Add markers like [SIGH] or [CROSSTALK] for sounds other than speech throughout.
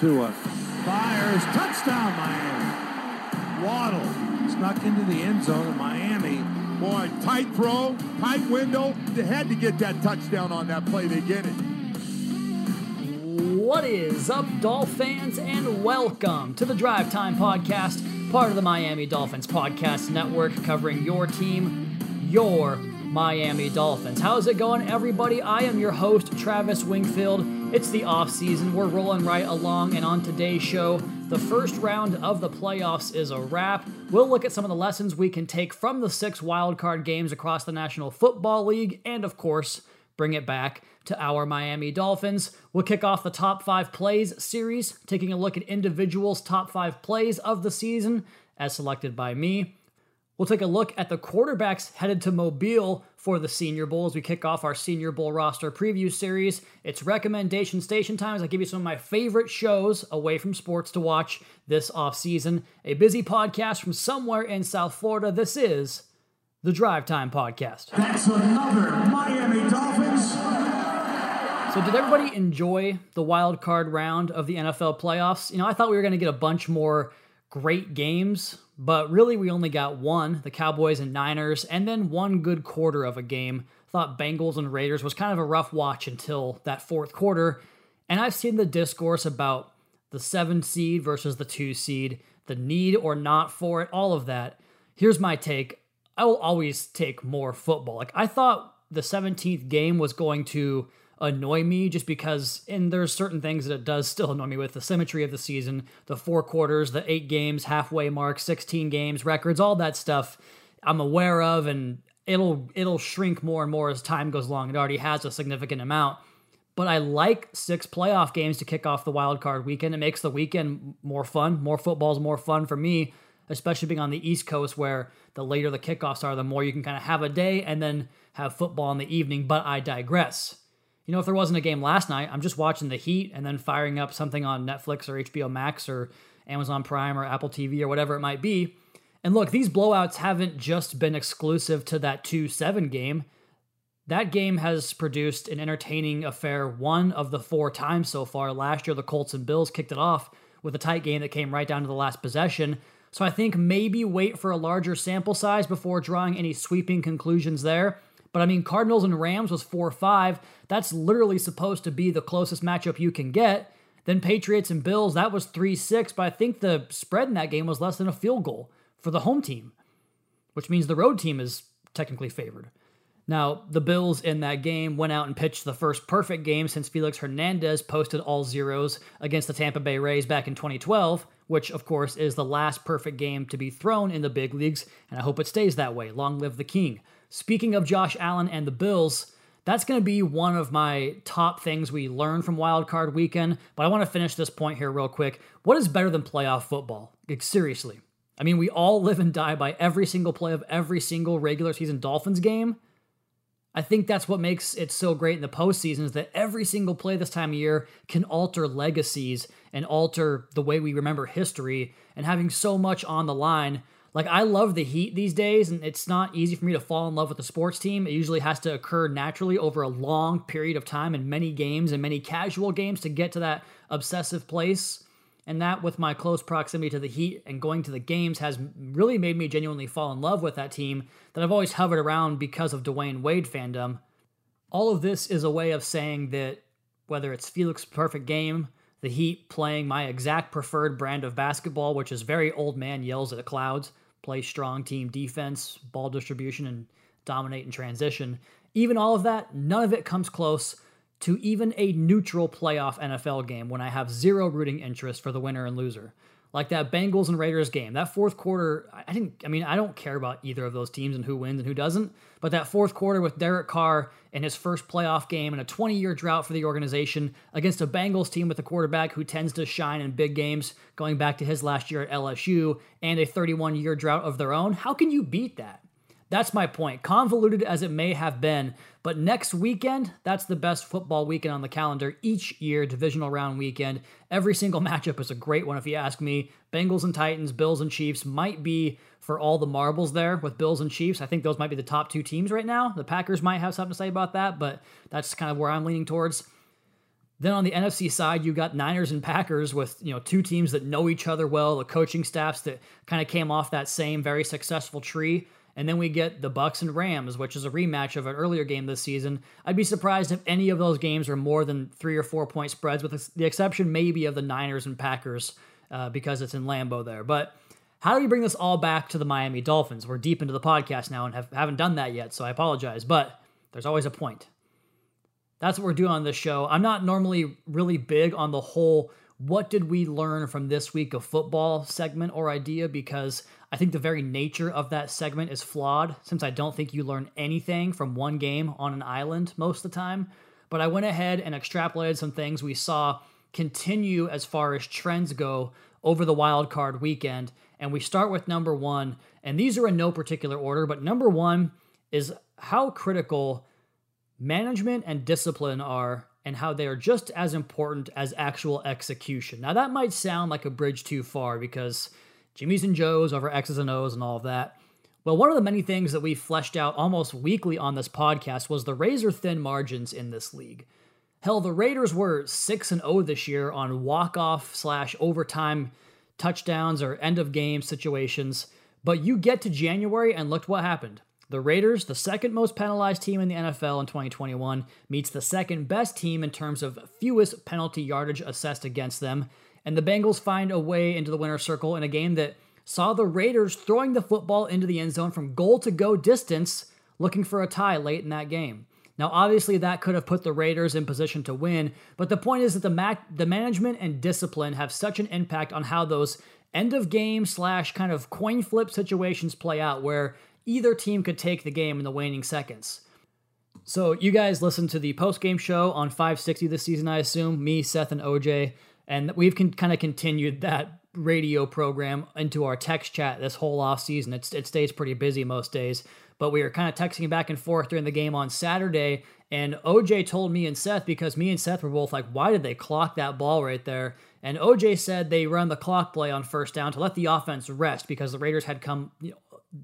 Tua fires. Touchdown, Miami. Waddle snuck into the end zone of Miami. Boy, tight throw, tight window. They had to get that touchdown on that play. They get it. What is up, Dolphins, and welcome to the Drive Time Podcast, part of the Miami Dolphins Podcast Network, covering your team, your Miami Dolphins. How's it going, everybody? I am your host, Travis Wingfield. It's the off season. We're rolling right along, and on today's show, the first round of the playoffs is a wrap. We'll look at some of the lessons we can take from the six wildcard games across the National Football League, and of course, bring it back to our Miami Dolphins. We'll kick off the top five plays series, taking a look at individuals' top five plays of the season, as selected by me. We'll take a look at the quarterbacks headed to Mobile for the Senior Bowl as we kick off our Senior Bowl roster preview series. It's recommendation station times. I give you some of my favorite shows away from sports to watch this off season. A busy podcast from somewhere in South Florida. This is the Drive Time Podcast. That's another Miami Dolphins. So, did everybody enjoy the wild card round of the NFL playoffs? You know, I thought we were going to get a bunch more great games, but really we only got one the Cowboys and Niners, and then one good quarter of a game. Thought Bengals and Raiders was kind of a rough watch until that fourth quarter. And I've seen the discourse about the seven seed versus the two seed, the need or not for it, all of that. Here's my take I will always take more football. Like, I thought the 17th game was going to annoy me just because and there's certain things that it does still annoy me with. The symmetry of the season the four quarters the eight games halfway mark 16 games records all that stuff i'm aware of and it'll it'll shrink more and more as time goes along. It already has a significant amount. But i like six playoff games to kick off the wild card weekend. It makes the weekend more fun. More football is more fun for me especially being on the east coast where the later the kickoffs are the more you can kind of have a day and then have football in the evening. But i digress you know, if there wasn't a game last night, I'm just watching the Heat and then firing up something on Netflix or HBO Max or Amazon Prime or Apple TV or whatever it might be. And look, these blowouts haven't just been exclusive to that 2 7 game. That game has produced an entertaining affair one of the four times so far. Last year, the Colts and Bills kicked it off with a tight game that came right down to the last possession. So I think maybe wait for a larger sample size before drawing any sweeping conclusions there. But I mean, Cardinals and Rams was 4 5. That's literally supposed to be the closest matchup you can get. Then Patriots and Bills, that was 3 6. But I think the spread in that game was less than a field goal for the home team, which means the road team is technically favored. Now, the Bills in that game went out and pitched the first perfect game since Felix Hernandez posted all zeros against the Tampa Bay Rays back in 2012, which, of course, is the last perfect game to be thrown in the big leagues, and I hope it stays that way. Long live the King. Speaking of Josh Allen and the Bills, that's going to be one of my top things we learn from Wild Card Weekend. But I want to finish this point here real quick. What is better than playoff football? Like, seriously. I mean, we all [LAUGHS] live and die by every single play of every single regular season Dolphins game. I think that's what makes it so great in the postseason is that every single play this time of year can alter legacies and alter the way we remember history. And having so much on the line like I love the Heat these days, and it's not easy for me to fall in love with a sports team. It usually has to occur naturally over a long period of time and many games and many casual games to get to that obsessive place. And that, with my close proximity to the Heat and going to the games, has really made me genuinely fall in love with that team that I've always hovered around because of Dwyane Wade fandom. All of this is a way of saying that whether it's Felix Perfect Game, the Heat playing my exact preferred brand of basketball, which is very old man yells at the clouds, play strong team defense, ball distribution, and dominate in transition. Even all of that, none of it comes close to even a neutral playoff NFL game when I have zero rooting interest for the winner and loser like that Bengals and Raiders game. That fourth quarter, I didn't I mean, I don't care about either of those teams and who wins and who doesn't, but that fourth quarter with Derek Carr in his first playoff game and a 20-year drought for the organization against a Bengals team with a quarterback who tends to shine in big games going back to his last year at LSU and a 31-year drought of their own. How can you beat that? That's my point. Convoluted as it may have been, but next weekend, that's the best football weekend on the calendar each year, divisional round weekend. Every single [LAUGHS] matchup is a great one, if you ask me. Bengals and Titans, Bills and Chiefs might be for all the marbles there with Bills and Chiefs. I think those might be the top two teams right now. The Packers might have something to say about that, but that's kind of where I'm leaning towards. Then on the NFC side, you got Niners and Packers with, you know, two teams that know each other well, the coaching staffs that kind of came off that same very successful tree. And then we get the Bucs and Rams, which is a rematch of an earlier game this season. I'd be surprised if any of those games are more than three or four point spreads, with the exception maybe of the Niners and Packers uh, because it's in Lambeau there. But how do we bring this all back to the Miami Dolphins? We're deep into the podcast now and have, haven't done that yet, so I apologize. But there's always a point. That's what we're doing on this show. I'm not normally really big on the whole what did we learn from this week of football segment or idea because I think the very nature of that segment is flawed since I don't think you learn anything from one game on an island most of the time. But I went ahead and extrapolated some things we saw continue as far as trends go over the wild card weekend. And we start with number one. And these are in no particular order, but number one is how critical management and discipline are and how they are just as important as actual execution. Now, that might sound like a bridge too far because Jimmy's and Joe's over X's and O's and all of that. Well, one of the many things that we fleshed out almost weekly on this podcast was the razor thin margins in this league. Hell, the Raiders were 6 and 0 this year on walk-off slash overtime touchdowns or end of game situations. But you get to January and looked what happened. The Raiders, the second most penalized team in the NFL in 2021, meets the second best team in terms of fewest penalty yardage assessed against them. And the Bengals find a way into the winner's circle in a game that saw the Raiders throwing the football into the end zone from goal to go distance, looking for a tie late in that game. Now, obviously, that could have put the Raiders in position to win, but the point is that the, the management and discipline have such an impact on how those end of game slash kind of coin flip situations play out, where either team could take the game in the waning seconds. So you guys listened to the post game show on 560 this season, I assume. Me, Seth, and OJ, and we've con- kind of continued that radio program into our text chat this whole off season. It's, it stays pretty busy most days, but we were kind of texting back and forth during the game on Saturday. And OJ told me and Seth because me and Seth were both like, "Why did they clock that ball right there?" And OJ said they run the clock play on first down to let the offense rest because the Raiders had come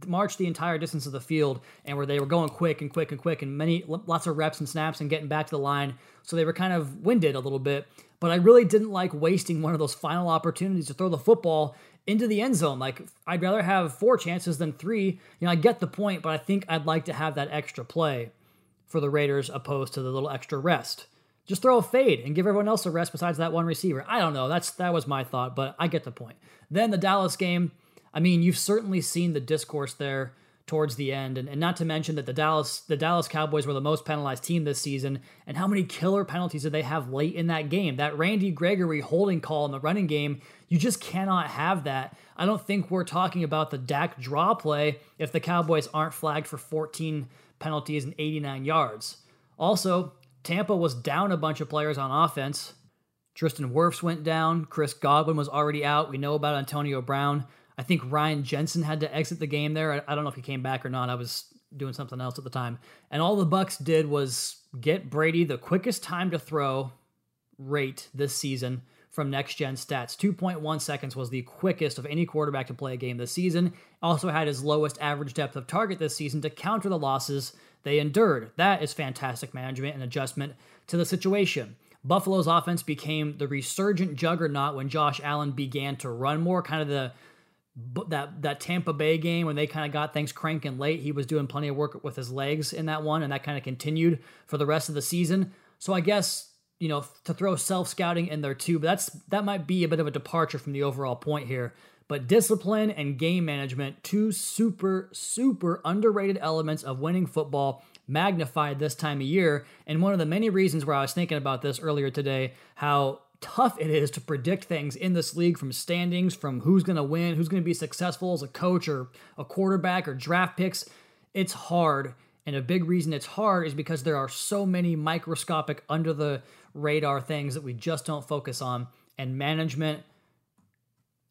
marched the entire distance of the field and where they were going quick and quick and quick and many lots of reps and snaps and getting back to the line. So they were kind of winded a little bit but i really didn't like wasting one of those final opportunities to throw the football into the end zone. Like i'd rather have four chances than three. You know i get the point but i think i'd like to have that extra play for the raiders opposed to the little extra rest. Just throw a fade and give everyone else a rest besides that one receiver. I don't know. That's that was my thought but i get the point. Then the dallas game I mean, you've certainly seen the discourse there towards the end, and, and not to mention that the Dallas the Dallas Cowboys were the most penalized team this season, and how many killer penalties did they have late in that game? That Randy Gregory holding call in the running game, you just cannot have that. I don't think we're talking about the Dak draw play if the Cowboys aren't flagged for 14 penalties and 89 yards. Also, Tampa was down a bunch of players on offense. Tristan Wirfs went down. Chris Godwin was already out. We know about Antonio Brown. I think Ryan Jensen had to exit the game there. I, don't know if he came back or not. I was doing something else at the time. And all the Bucs did was get Brady the quickest time to throw rate this season from next gen stats. 2.1 seconds was the quickest of any quarterback to play a game this season. Also had his lowest average depth of target this season to counter the losses they endured. That is fantastic management and adjustment to the situation. Buffalo's offense became the resurgent juggernaut when Josh Allen began to run more, kind of the that that Tampa Bay game when they kind of got things cranking late, he was doing plenty of work with his legs in that one, and that kind of continued for the rest of the season. So I guess you know to throw self scouting in there too, but that's that might be a bit of a departure from the overall point here. But discipline and game management, two super super underrated elements of winning football, magnified this time of year. And one of the many reasons where I was thinking about this earlier today, how tough it is to predict things in this league from standings, from who's going to win, who's going to be successful as a coach or a quarterback or draft picks. It's hard. And a big reason it's hard is because there are so many microscopic, under the radar things that we just don't focus on. And management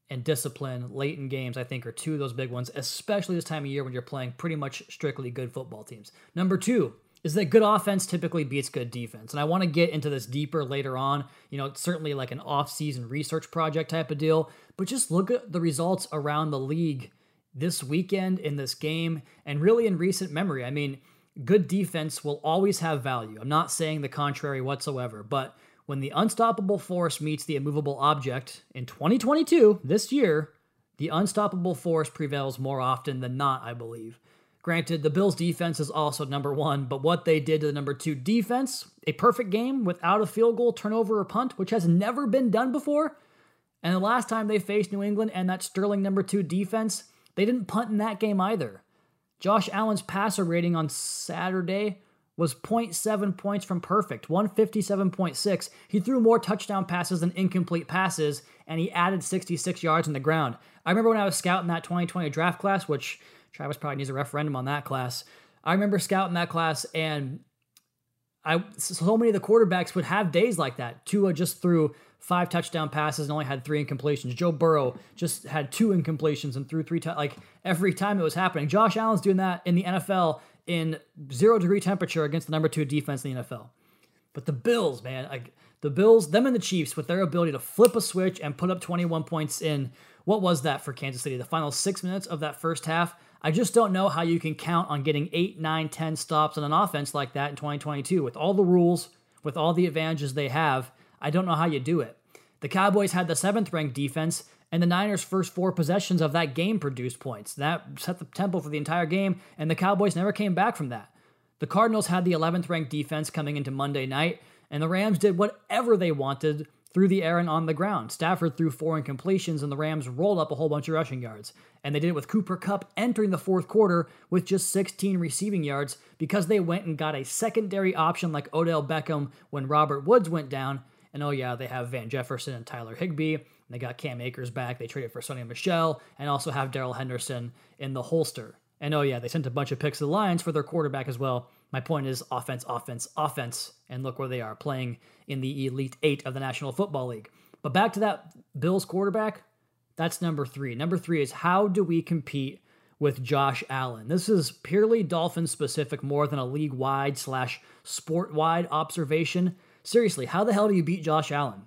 and discipline late in games, I think, are two of those big ones, especially this time of year when you're playing pretty much strictly good football teams. Number two, is that good offense typically beats good defense. And I want to get into this deeper later on. You know, it's certainly like an off-season research project type of deal, but just look at the results around the league this weekend in this game and really in recent memory. I mean, good defense will always have value. I'm not saying the contrary whatsoever, but when the unstoppable force meets the immovable object in 2022, this year, the unstoppable force prevails more often than not, I believe. Granted, the Bills' defense is also number one, but what they did to the number two defense, a perfect game without a field goal, turnover, or punt, which has never been done before. And the last time they faced New England and that sterling number two defense, they didn't punt in that game either. Josh Allen's passer rating on Saturday was 0.7 points from perfect, 157.6. He threw more touchdown passes than incomplete passes, and he added 66 yards on the ground. I remember when I was scouting that 2020 draft class, which Travis probably needs a referendum on that class. I remember scouting that class, and I so many of the quarterbacks would have days like that. Tua just threw five touchdown passes and only had three incompletions. Joe Burrow just had two incompletions and threw three. T- like every time it was happening. Josh Allen's doing that in the NFL in zero degree temperature against the number two defense in the NFL. But the Bills, man, like the Bills, them and the Chiefs, with their ability to flip a switch and put up 21 points in what was that for Kansas City? The final six minutes of that first half. I just don't know how you can count on getting eight, nine, 10 stops on an offense like that in 2022 with all the rules, with all the advantages they have. I don't know how you do it. The Cowboys had the seventh ranked defense, and the Niners' first four possessions of that game produced points. That set the tempo for the entire game, and the Cowboys never came back from that. The Cardinals had the 11th ranked defense coming into Monday night, and the Rams did whatever they wanted through the air and on the ground. Stafford threw four incompletions, and the Rams rolled up a whole bunch of rushing yards. And they did it with Cooper Kupp entering the fourth quarter with just 16 receiving yards because they went and got a secondary option like Odell Beckham when Robert Woods went down. And oh, yeah, they have Van Jefferson and Tyler Higbee. They got Cam Akers back. They traded for Sony Michel and also have Darrell Henderson in the holster. And oh, yeah, they sent a bunch of picks to the Lions for their quarterback as well. My point is offense, offense, offense. And look where they are playing in the Elite Eight of the National Football League. But back to that Bills quarterback, that's number three. Number three is how do we compete with Josh Allen? This is purely Dolphin specific more than a league wide slash sport wide observation. Seriously, how the hell do you beat Josh Allen?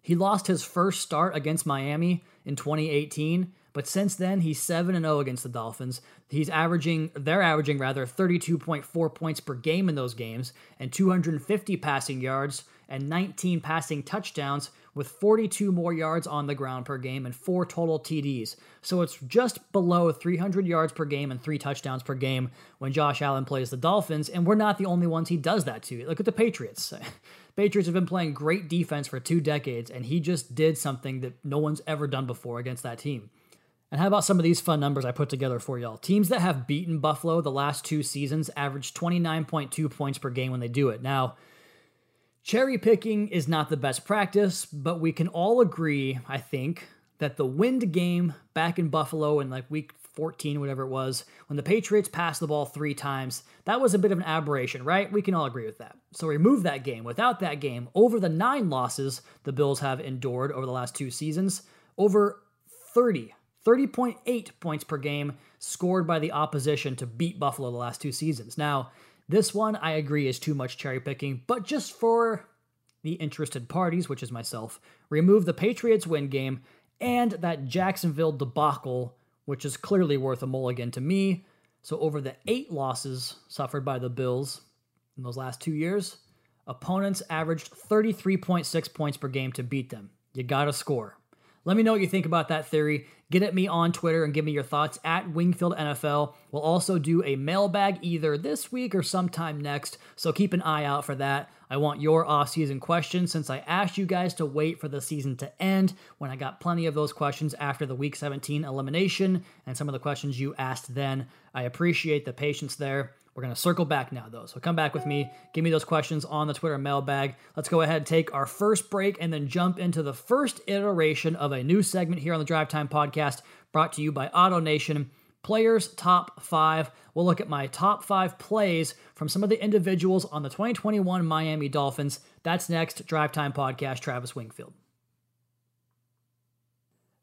He lost his first start against Miami in 2018 but since then, he's 7 0 against the Dolphins. He's averaging, they're averaging rather 32.4 points per game in those games and 250 passing yards and 19 passing touchdowns with 42 more yards on the ground per game and four total TDs. So it's just below 300 yards per game and three touchdowns per game when Josh Allen plays the Dolphins, and we're not the only ones he does that to. Look at the Patriots. [LAUGHS] Patriots have been playing great defense for two decades, and he just did something that no one's ever done before against that team. And how about some of these fun numbers I put together for y'all? Teams that have beaten Buffalo the last two seasons average 29.2 points per game when they do it. Now, cherry picking is not the best practice, but we can all agree, I think, that the wind game back in Buffalo in like week 14, whatever it was, when the Patriots passed the ball three times, that was a bit of an aberration, right? We can all agree with that. So remove that game. Without that game, over the nine losses the Bills have endured over the last two seasons, over 30 30.8 points per game scored by the opposition to beat Buffalo the last two seasons. Now, this one I agree is too much cherry picking, but just for the interested parties, which is myself, remove the Patriots win game and that Jacksonville debacle, which is clearly worth a mulligan to me. So, over the eight losses suffered by the Bills in those last two years, opponents averaged 33.6 points per game to beat them. You gotta score. Let me know what you think about that theory. Get at me on Twitter and give me your thoughts at Wingfield NFL. We'll also do a mailbag either this week or sometime next, so keep an eye out for that. I want your off-season questions since I asked you guys to wait for the season to end when I got plenty of those questions after the week 17 elimination and some of the questions you asked then. I appreciate the patience there. We're going to circle back now, though. So come back with me. Give me those questions on the Twitter mailbag. Let's go ahead and take our first break and then jump into the first iteration of a new segment here on the Drive Time Podcast brought to you by AutoNation. Players Top 5. We'll look at my top five plays from some of the individuals on the 2021 Miami Dolphins. That's next. Drive Time Podcast, Travis Wingfield.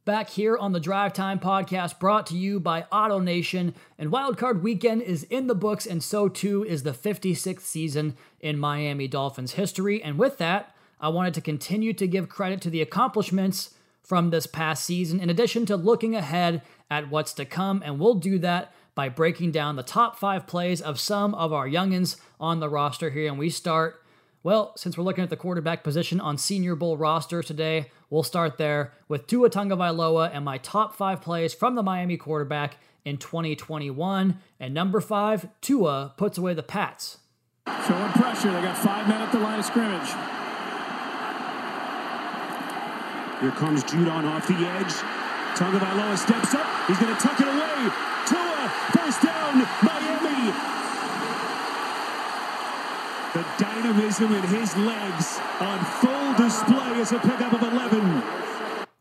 Back here on the Drive Time podcast brought to you by AutoNation. And Wildcard Weekend is in the books, and so too is the 56th season in Miami Dolphins history. And with that, I wanted to continue to give credit to the accomplishments from this past season, in addition to looking ahead at what's to come. And we'll do that by breaking down the top five plays of some of our youngins on the roster here. And we start Well, since we're looking at the quarterback position on Senior Bowl rosters today, we'll start there with Tua Tagovailoa and my top five plays from the Miami quarterback in 2021. And number five, Tua puts away the Pats. Showing pressure. They got five men at the line of scrimmage. Here comes Judon off the edge. Tagovailoa steps up. He's going to tuck it away. Tua, first down, Miami. The dynamism in his legs on full display as a pickup of 11.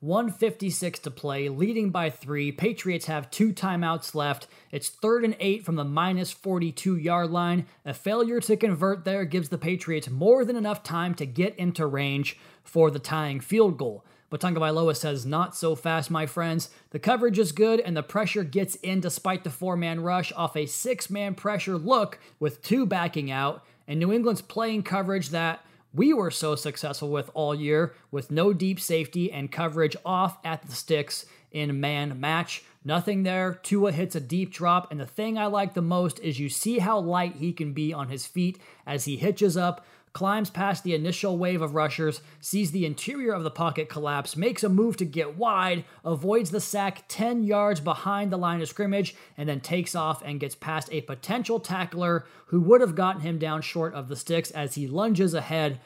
156 to play, leading by three. Patriots have two timeouts left. It's third and eight from the minus 42 yard line. A failure to convert there gives the Patriots more than enough time to get into range for the tying field goal. But Tagovailoa says, not so fast, my friends. The coverage is good and the pressure gets in despite the four man rush off a six man pressure look with two backing out and New England's playing coverage that we were so successful with all year, with no deep safety and coverage off at the sticks in man match. Nothing there. Tua hits a deep drop, and the thing I like the most is you see how light he can be on his feet as he hitches up, climbs past the initial wave of rushers, sees the interior of the pocket collapse, makes a move to get wide, avoids the sack 10 yards behind the line of scrimmage, and then takes off and gets past a potential tackler who would have gotten him down short of the sticks as he lunges ahead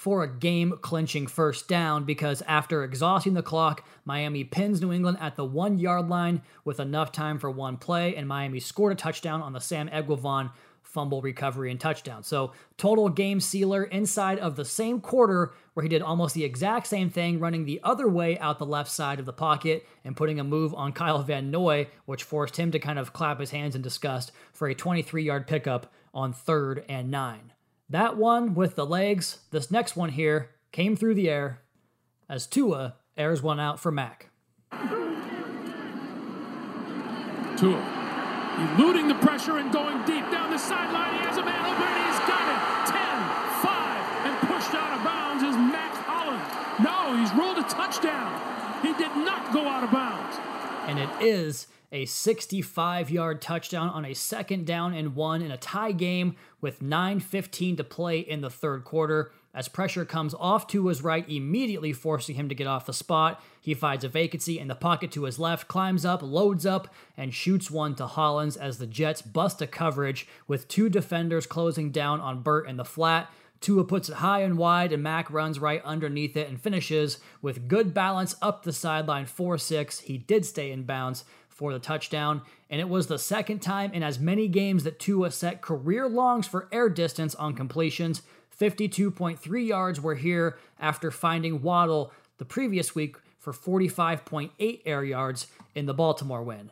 for a game clinching first down because after exhausting the clock, Miami pins New England at the one yard line with enough time for one play, and Miami scored a touchdown on the Sam Eguavoen fumble recovery and touchdown. So, total game sealer inside of the same quarter where he did almost the exact same thing, running the other way out the left side of the pocket and putting a move on Kyle Van Noy, which forced him to kind of clap his hands in disgust for a 23 yard pickup on third and nine. That one with the legs, this next one here, came through the air as Tua airs one out for Mack. Tua eluding the pressure and going deep down the sideline. He has a man open and he's got it. 10, 5, and pushed out of bounds is Mack Hollins. No, he's rolled a touchdown. He did not go out of bounds. And it is a 65 yard touchdown on a second down and one in a tie game with 9.15 to play in the third quarter. As pressure comes off to his right, immediately forcing him to get off the spot, he finds a vacancy in the pocket to his left, climbs up, loads up, and shoots one to Hollins as the Jets bust a coverage with two defenders closing down on Burt in the flat. Tua puts it high and wide, and Mack runs right underneath it and finishes with good balance up the sideline 4 6. He did stay in bounds for the touchdown, and it was the second time in as many games that Tua set career longs for air distance on completions. 52.3 yards were here after finding Waddle the previous week for 45.8 air yards in the Baltimore win.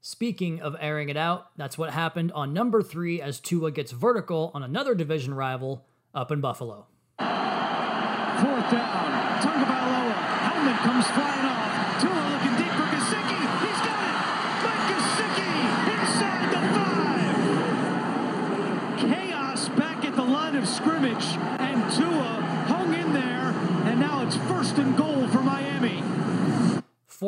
Speaking of airing it out, that's what happened on number three as Tua gets vertical on another division rival up in Buffalo. Fourth down. Tagovailoa. Helmet comes flying off. Tua looking deep for Gesicki. He's got it. Mike Gesicki inside the five. Chaos back at the line of scrimmage. And Tua hung in there. And now it's first and goal for Miami.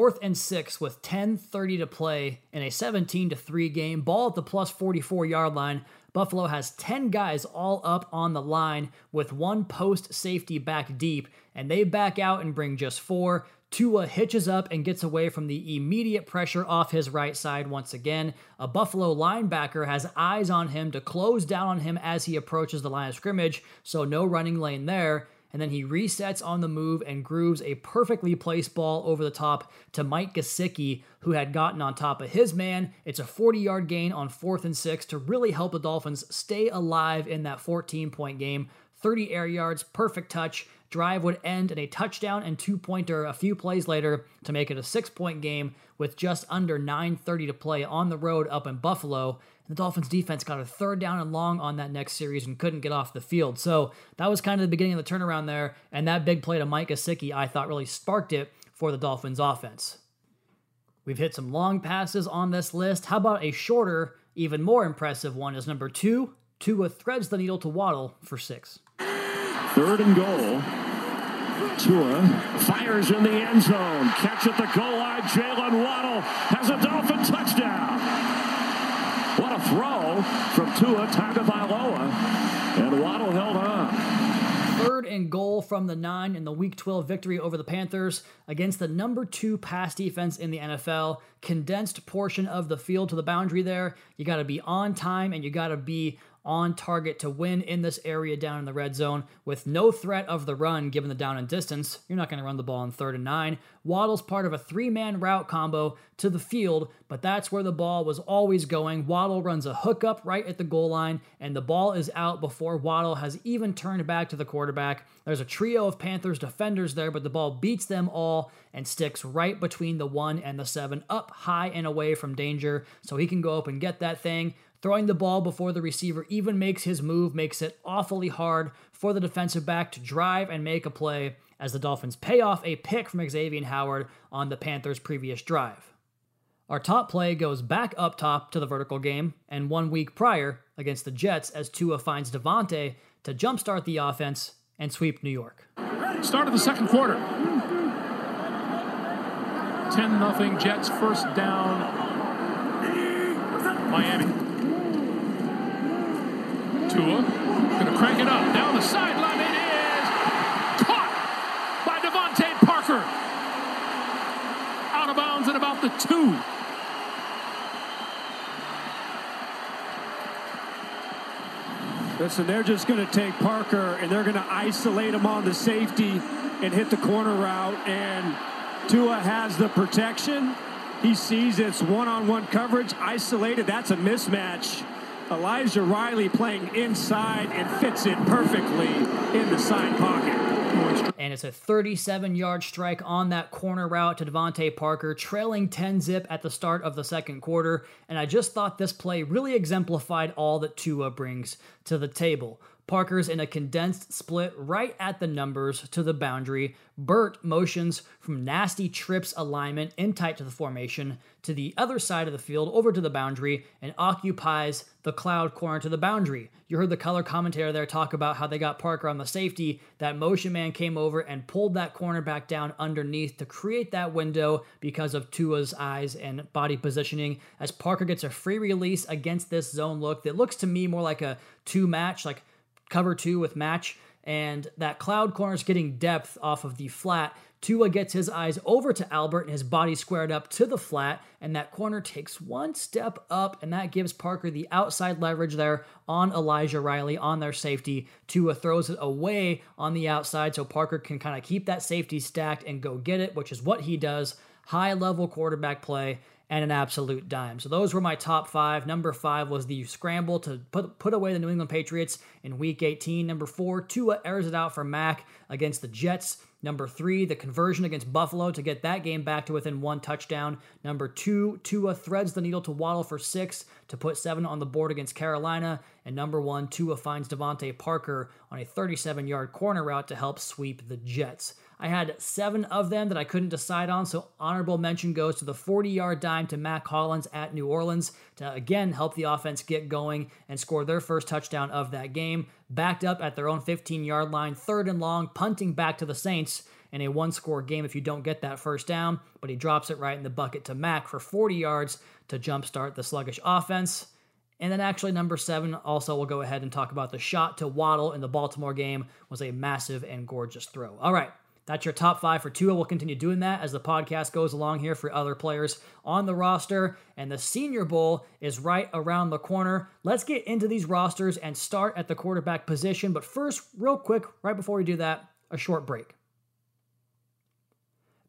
Fourth and six with 10:30 to play in a 17 to 3 game. Ball at the plus 44 yard line. Buffalo has 10 guys all up on the line with one post safety back deep, and they back out and bring just four. Tua hitches up and gets away from the immediate pressure off his right side once again. A Buffalo linebacker has eyes on him to close down on him as he approaches the line of scrimmage, so no running lane there and then he resets on the move and grooves a perfectly placed ball over the top to Mike Gesicki, who had gotten on top of his man. It's a 40 yard gain on fourth and six to really help the Dolphins stay alive in that 14 point game. 30 air yards, perfect touch. Drive would end in a touchdown and two pointer a few plays later to make it a six point game with just under 9.30 to play on the road up in Buffalo. The Dolphins defense got a third down and long on that next series and couldn't get off the field. So that was kind of the beginning of the turnaround there. And that big play to Mike Gesicki, I thought, really sparked it for the Dolphins offense. We've hit some long passes on this list. How about a shorter, even more impressive one is number two. Tua threads the needle to Waddle for six. Third and goal. Tua fires in the end zone. Catch at the goal line. Jaylen Waddle has a Dolphin touchdown. What a throw from Tua Tagovailoa. And Waddle held on. third and goal from the nine in the Week 12 victory over the Panthers against the number two pass defense in the NFL. Condensed portion of the field to the boundary there. You got to be on time and you got to be on target to win in this area down in the red zone with no threat of the run given the down and distance. You're not going to run the ball on third and nine. Waddle's part of a three man route combo to the field, but that's where the ball was always going. Waddle runs a hookup right at the goal line, and the ball is out before Waddle has even turned back to the quarterback. There's a trio of Panthers defenders there, but the ball beats them all and sticks right between the one and the seven, up high and away from danger, so he can go up and get that thing. Throwing the ball before the receiver even makes his move makes it awfully hard for the defensive back to drive and make a play as the Dolphins pay off a pick from Xavier Howard on the Panthers' previous drive. Our top play goes back up top to the vertical game, and one week prior against the Jets as Tua finds DeVante to jumpstart the offense and sweep New York. Start of the second quarter. 10 0 Jets first down. Miami. Tua gonna crank it up down the sideline. It is caught by DeVante Parker. Out of bounds at about the two. Listen, they're just going to take Parker and they're going to isolate him on the safety and hit the corner route. And Tua has the protection. He sees it's one-on-one coverage, isolated. That's a mismatch. Elijah Riley playing inside and fits it perfectly in the side pocket. And it's a 37 yard strike on that corner route to DeVante Parker, trailing 10 zip at the start of the second quarter. And I just thought this play really exemplified all that Tua brings to the table. Parker's in a condensed split right at the numbers to the boundary. Burt motions from nasty trips alignment in tight to the formation to the other side of the field over to the boundary and occupies the cloud corner to the boundary. You heard the color commentator there talk about how they got Parker on the safety. That motion man came over and pulled that corner back down underneath to create that window because of Tua's eyes and body positioning. As Parker gets a free release against this zone look that looks to me more like a two match, like cover two with match, and that cloud corner is getting depth off of the flat. Tua gets his eyes over to Albert and his body squared up to the flat, and that corner takes one step up, and that gives Parker the outside leverage there on Elijah Riley on their safety. Tua throws it away on the outside so Parker can kind of keep that safety stacked and go get it, which is what he does. High level quarterback play and an absolute dime. So those were my top five. Number five was the scramble to put put away the New England Patriots in Week 18. Number four, Tua airs it out for Mack against the Jets. Number three, the conversion against Buffalo to get that game back to within one touchdown. Number two, Tua threads the needle to Waddle for six to put seven on the board against Carolina. And number one, Tua finds DeVante Parker on a 37 yard corner route to help sweep the Jets. I had seven of them that I couldn't decide on, so honorable mention goes to the 40 yard dime to Mack Hollins at New Orleans to again help the offense get going and score their first touchdown of that game. Backed up at their own 15 yard line, third and long, punting back to the Saints in a one score game if you don't get that first down, but he drops it right in the bucket to Mack for 40 yards to jumpstart the sluggish offense. And then actually number seven, also we'll go ahead and talk about the shot to Waddle in the Baltimore game was a massive and gorgeous throw. All right, that's your top five for Tua. We'll continue doing that as the podcast goes along here for other players on the roster. And the Senior Bowl is right around the corner. Let's get into these rosters and start at the quarterback position. But first, real quick, right before we do that, a short break.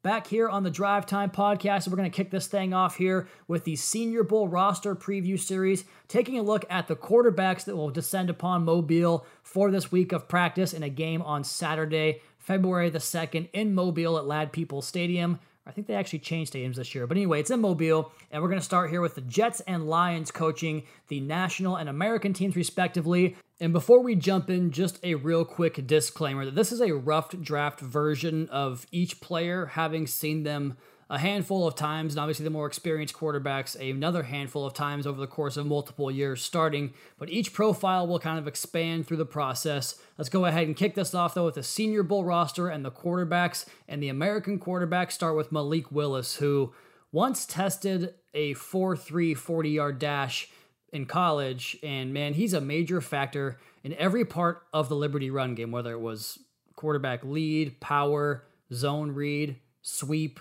Back here on the Drive Time podcast, we're going to kick this thing off here with the Senior Bowl roster preview series, taking a look at the quarterbacks that will descend upon Mobile for this week of practice in a game on Saturday, February the 2nd, in Mobile at Ladd-Peebles Stadium. I think they actually changed stadiums this year. But anyway, it's in Mobile, and we're going to start here with the Jets and Lions coaching the national and American teams, respectively. And before we jump in, just a real quick disclaimer that this is a rough draft version of each player, having seen them a handful of times, and obviously the more experienced quarterbacks another handful of times over the course of multiple years starting. But each profile will kind of expand through the process. Let's go ahead and kick this off though with the Senior Bowl roster and the quarterbacks. And the American quarterbacks start with Malik Willis, who once tested a 4 3 40 yard dash in college. And man, he's a major factor in every part of the Liberty run game, whether it was quarterback lead, power, zone read, sweep,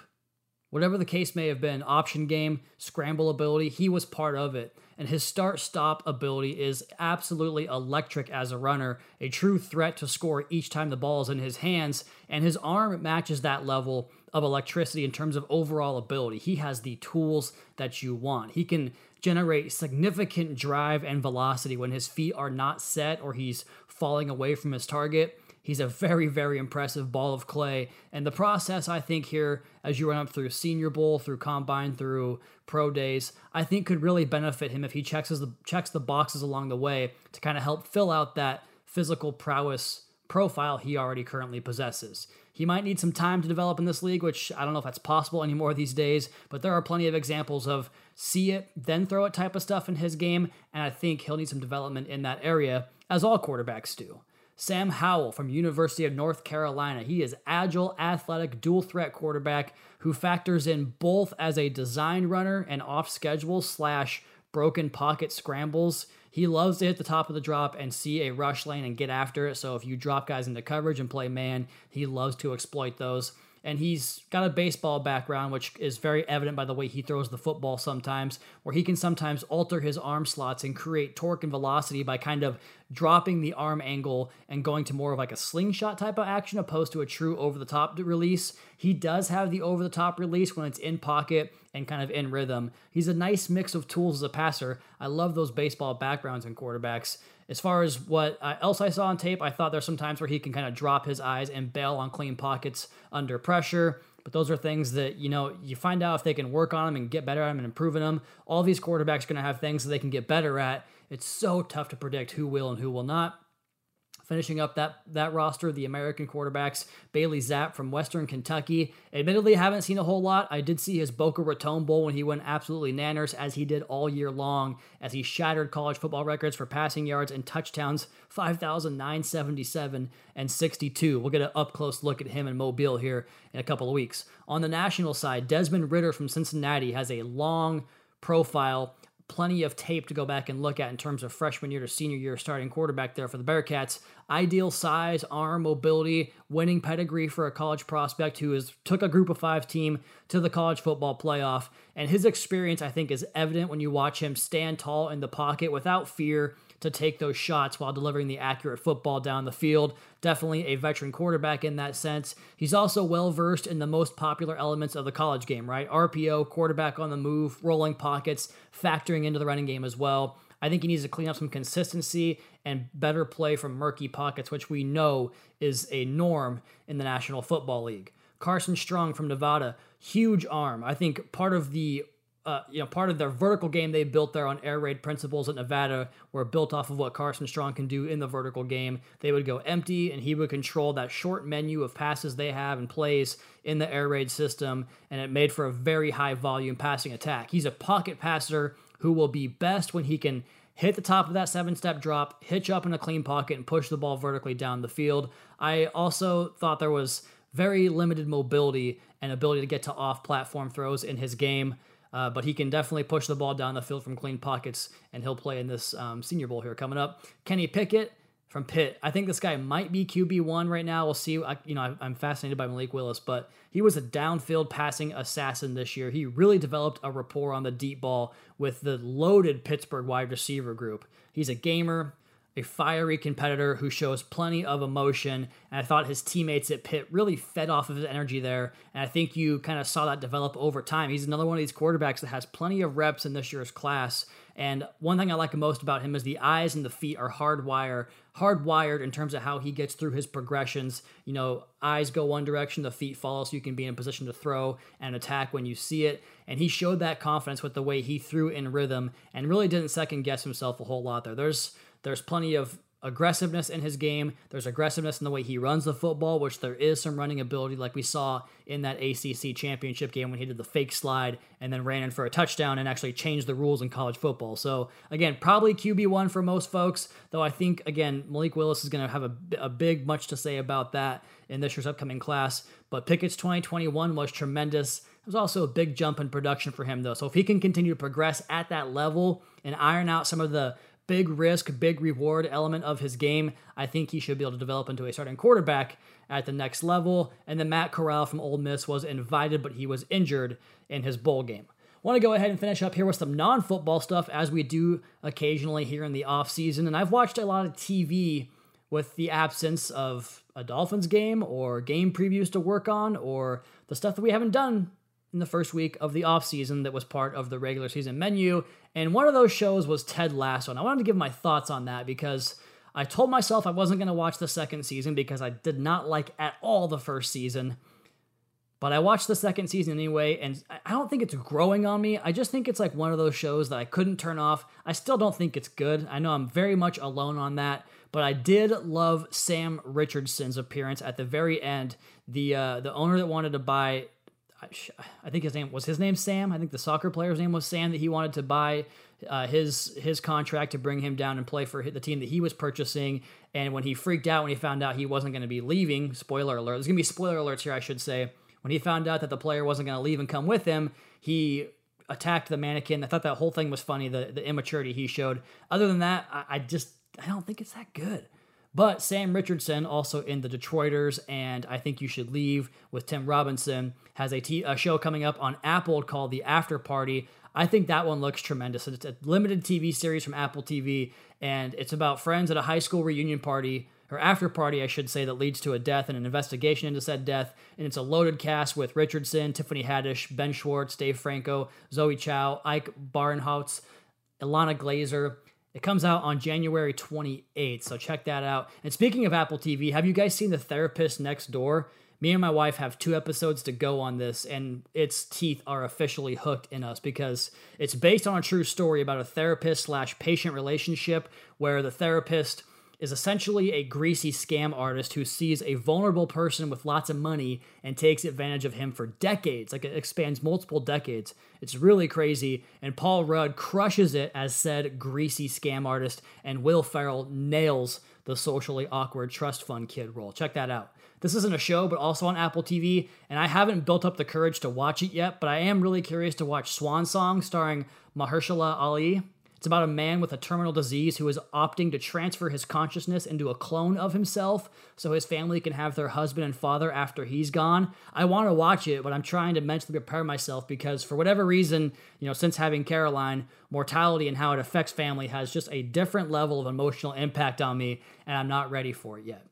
whatever the case may have been, option game, scramble ability, he was part of it. And his start stop ability is absolutely electric as a runner, a true threat to score each time the ball is in his hands. And his arm matches that level of electricity in terms of overall ability. He has the tools that you want. He can generate significant drive and velocity when his feet are not set or he's falling away from his target. He's a very, very impressive ball of clay. And the process, I think, here, as you run up through Senior Bowl, through Combine, through Pro Days, I think could really benefit him if he checks the checks the boxes along the way to kind of help fill out that physical prowess profile he already currently possesses. He might need some time to develop in this league, which I don't know if that's possible anymore these days, but there are plenty of examples of see it, then throw it type of stuff in his game, and I think he'll need some development in that area, as all quarterbacks do. Sam Howell from University of North Carolina. He is agile, athletic, dual threat quarterback who factors in both as a design runner and off schedule slash broken pocket scrambles. He loves to hit the top of the drop and see a rush lane and get after it. So if you drop guys into coverage and play man, he loves to exploit those and he's got a baseball background, which is very evident by the way he throws the football sometimes, where he can sometimes alter his arm slots and create torque and velocity by kind of dropping the arm angle and going to more of like a slingshot type of action opposed to a true over the top release. He does have the over the top release when it's in pocket and kind of in rhythm. He's a nice mix of tools as a passer. I love those baseball backgrounds and quarterbacks. As far as what uh, else I saw on tape, I thought there's some times where he can kind of drop his eyes and bail on clean pockets under pressure. But those are things that, you know, you find out if they can work on them and get better at them and improving them. All these quarterbacks are going to have things that they can get better at. It's so tough to predict who will and who will not. Finishing up that that roster, the American quarterbacks, Bailey Zappe from Western Kentucky. Admittedly, haven't seen a whole lot. I did see his Boca Raton Bowl when he went absolutely nanners, as he did all year long, as he shattered college football records for passing yards and touchdowns 5,977 and 62. We'll get an up close look at him in Mobile here in a couple of weeks. On the national side, Desmond Ridder from Cincinnati has a long profile plenty of tape to go back and look at in terms of freshman year to senior year starting quarterback there for the Bearcats. Ideal size, arm, mobility, winning pedigree for a college prospect who has took a group of five team to the college football playoff. And his experience, I think, is evident when you watch him stand tall in the pocket without fear to take those shots while delivering the accurate football down the field. Definitely a veteran quarterback in that sense. He's also well versed in the most popular elements of the college game, right? RPO, quarterback on the move, rolling pockets, factoring into the running game as well. I think he needs to clean up some consistency and better play from murky pockets, which we know is a norm in the National Football League. Carson Strong from Nevada, huge arm. I think part of the uh, you know, part of their vertical game they built there on air raid principles at Nevada were built off of what Carson Strong can do in the vertical game. They would go empty, and he would control that short menu of passes they have and plays in the air raid system, and it made for a very high volume passing attack. He's a pocket passer who will be best when he can hit the top of that seven step drop, hitch up in a clean pocket, and push the ball vertically down the field. I also thought there was very limited mobility and ability to get to off platform throws in his game. Uh, but he can definitely push the ball down the field from clean pockets, and he'll play in this um, Senior Bowl here coming up. Kenny Pickett from Pitt. I think this guy might be QB one right now. We'll see. I, you know, I'm fascinated by Malik Willis, but he was a downfield passing assassin this year. He really developed a rapport on the deep ball with the loaded Pittsburgh wide receiver group. He's a gamer a fiery competitor who shows plenty of emotion. And I thought his teammates at Pitt really fed off of his energy there. And I think you kind of saw that develop over time. He's another one of these quarterbacks that has plenty of reps in this year's class. And one thing I like most about him is the eyes and the feet are hardwired, hardwired in terms of how he gets through his progressions. You know, eyes go one direction, the feet follow, so you can be in a position to throw and attack when you see it. And he showed that confidence with the way he threw in rhythm and really didn't second guess himself a whole lot there. There's there's plenty of aggressiveness in his game. There's aggressiveness in the way he runs the football, which there is some running ability, like we saw in that ACC championship game when he did the fake slide and then ran in for a touchdown and actually changed the rules in college football. So, again, probably QB1 for most folks, though I think, again, Malik Willis is going to have a, a big much to say about that in this year's upcoming class. But Pickett's 2021 was tremendous. It was also a big jump in production for him, though. So, if he can continue to progress at that level and iron out some of the big risk, big reward element of his game. I think he should be able to develop into a starting quarterback at the next level. And then Matt Corral from Ole Miss was invited, but he was injured in his bowl game. Want to go ahead and finish up here with some non football stuff as we do occasionally here in the off season. And I've watched a lot of TV with the absence of a Dolphins game or game previews to work on or the stuff that we haven't done in the first week of the offseason that was part of the regular season menu. And one of those shows was Ted Lasso. And I wanted to give my thoughts on that because I told myself I wasn't going to watch the second season because I did not like at all the first season. But I watched the second season anyway, and I don't think it's growing on me. I just think it's like one of those shows that I couldn't turn off. I still don't think it's good. I know I'm very much alone on that, but I did love Sam Richardson's appearance at the very end. The uh, the owner that wanted to buy I think his name was his name Sam. I think the soccer player's name was Sam that he wanted to buy uh, his his contract to bring him down and play for the team that he was purchasing. And when he freaked out when he found out he wasn't going to be leaving, spoiler alert. There's going to be spoiler alerts here, I should say. When he found out that the player wasn't going to leave and come with him, he attacked the mannequin. I thought that whole thing was funny, the the immaturity he showed. Other than that, I, I just I don't think it's that good. But Sam Richardson, also in The Detroiters, and I Think You Should Leave with Tim Robinson, has a, t- a show coming up on Apple called The After Party. I think that one looks tremendous. It's a limited TV series from Apple TV, and it's about friends at a high school reunion party, or after party, I should say, that leads to a death and an investigation into said death. And it's a loaded cast with Richardson, Tiffany Haddish, Ben Schwartz, Dave Franco, Zoe Chao, Ike Barinholtz, Ilana Glazer. It comes out on January 28th, so check that out. And speaking of Apple TV, have you guys seen The Therapist Next Door? Me and my wife have two episodes to go on this, and its teeth are officially hooked in us because it's based on a true story about a therapist slash patient relationship where the therapist is essentially a greasy scam artist who sees a vulnerable person with lots of money and takes advantage of him for decades. Like it expands multiple decades. It's really crazy. And Paul Rudd crushes it as said greasy scam artist, and Will Ferrell nails the socially awkward trust fund kid role. Check that out. This isn't a show, but also on Apple TV, and I haven't built up the courage to watch it yet, but I am really curious to watch Swan Song starring Mahershala Ali. It's about a man with a terminal disease who is opting to transfer his consciousness into a clone of himself so his family can have their husband and father after he's gone. I want to watch it, but I'm trying to mentally prepare myself because for whatever reason, you know, since having Caroline, mortality and how it affects family has just a different level of emotional impact on me, and I'm not ready for it yet.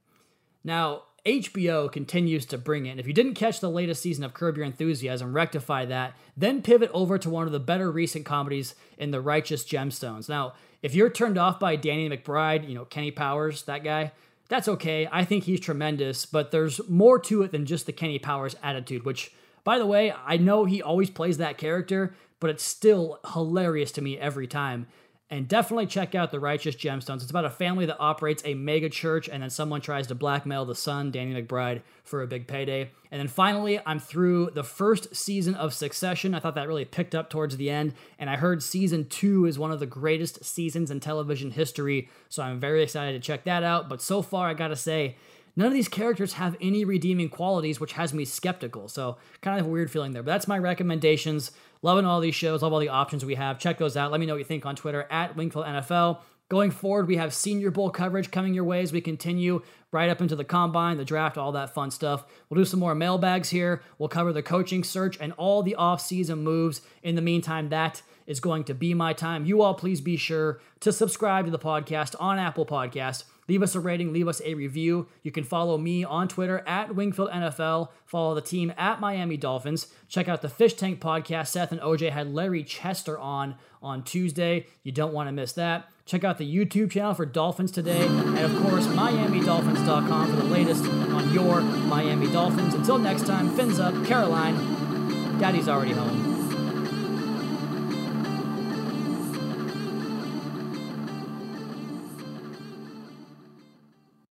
Now, HBO continues to bring it. if you didn't catch the latest season of Curb Your Enthusiasm, rectify that. Then pivot over to one of the better recent comedies in The Righteous Gemstones. Now, if you're turned off by Danny McBride, you know, Kenny Powers, that guy, that's okay. I think he's tremendous, but there's more to it than just the Kenny Powers attitude, which, by the way, I know he always plays that character, but it's still hilarious to me every time. And definitely check out The Righteous Gemstones. It's about a family that operates a mega church, and then someone tries to blackmail the son, Danny McBride, for a big payday. And then finally, I'm through the first season of Succession. I thought that really picked up towards the end, and I heard season two is one of the greatest seasons in television history, so I'm very excited to check that out. But so far, I gotta say, none of these characters have any redeeming qualities, which has me skeptical. So, kind of a weird feeling there. But that's my recommendations. Loving all these shows, love all the options we have. Check those out. Let me know what you think on Twitter at Wingfield NFL. Going forward, we have Senior Bowl coverage coming your way as we continue right up into the combine, the draft, all that fun stuff. We'll do some more mailbags here. We'll cover the coaching search and all the offseason moves. In the meantime, that is going to be my time. You all please be sure to subscribe to the podcast on Apple Podcast Leave us a rating, leave us a review. You can follow me on Twitter at Wingfield NFL. Follow the team at Miami Dolphins. Check out the Fish Tank podcast. Seth and OJ had Larry Chester on on Tuesday. You don't want to miss that. Check out the YouTube channel for Dolphins Today. And of course, MiamiDolphins.com for the latest on your Miami Dolphins. Until next time, fins up, Caroline. Daddy's already home.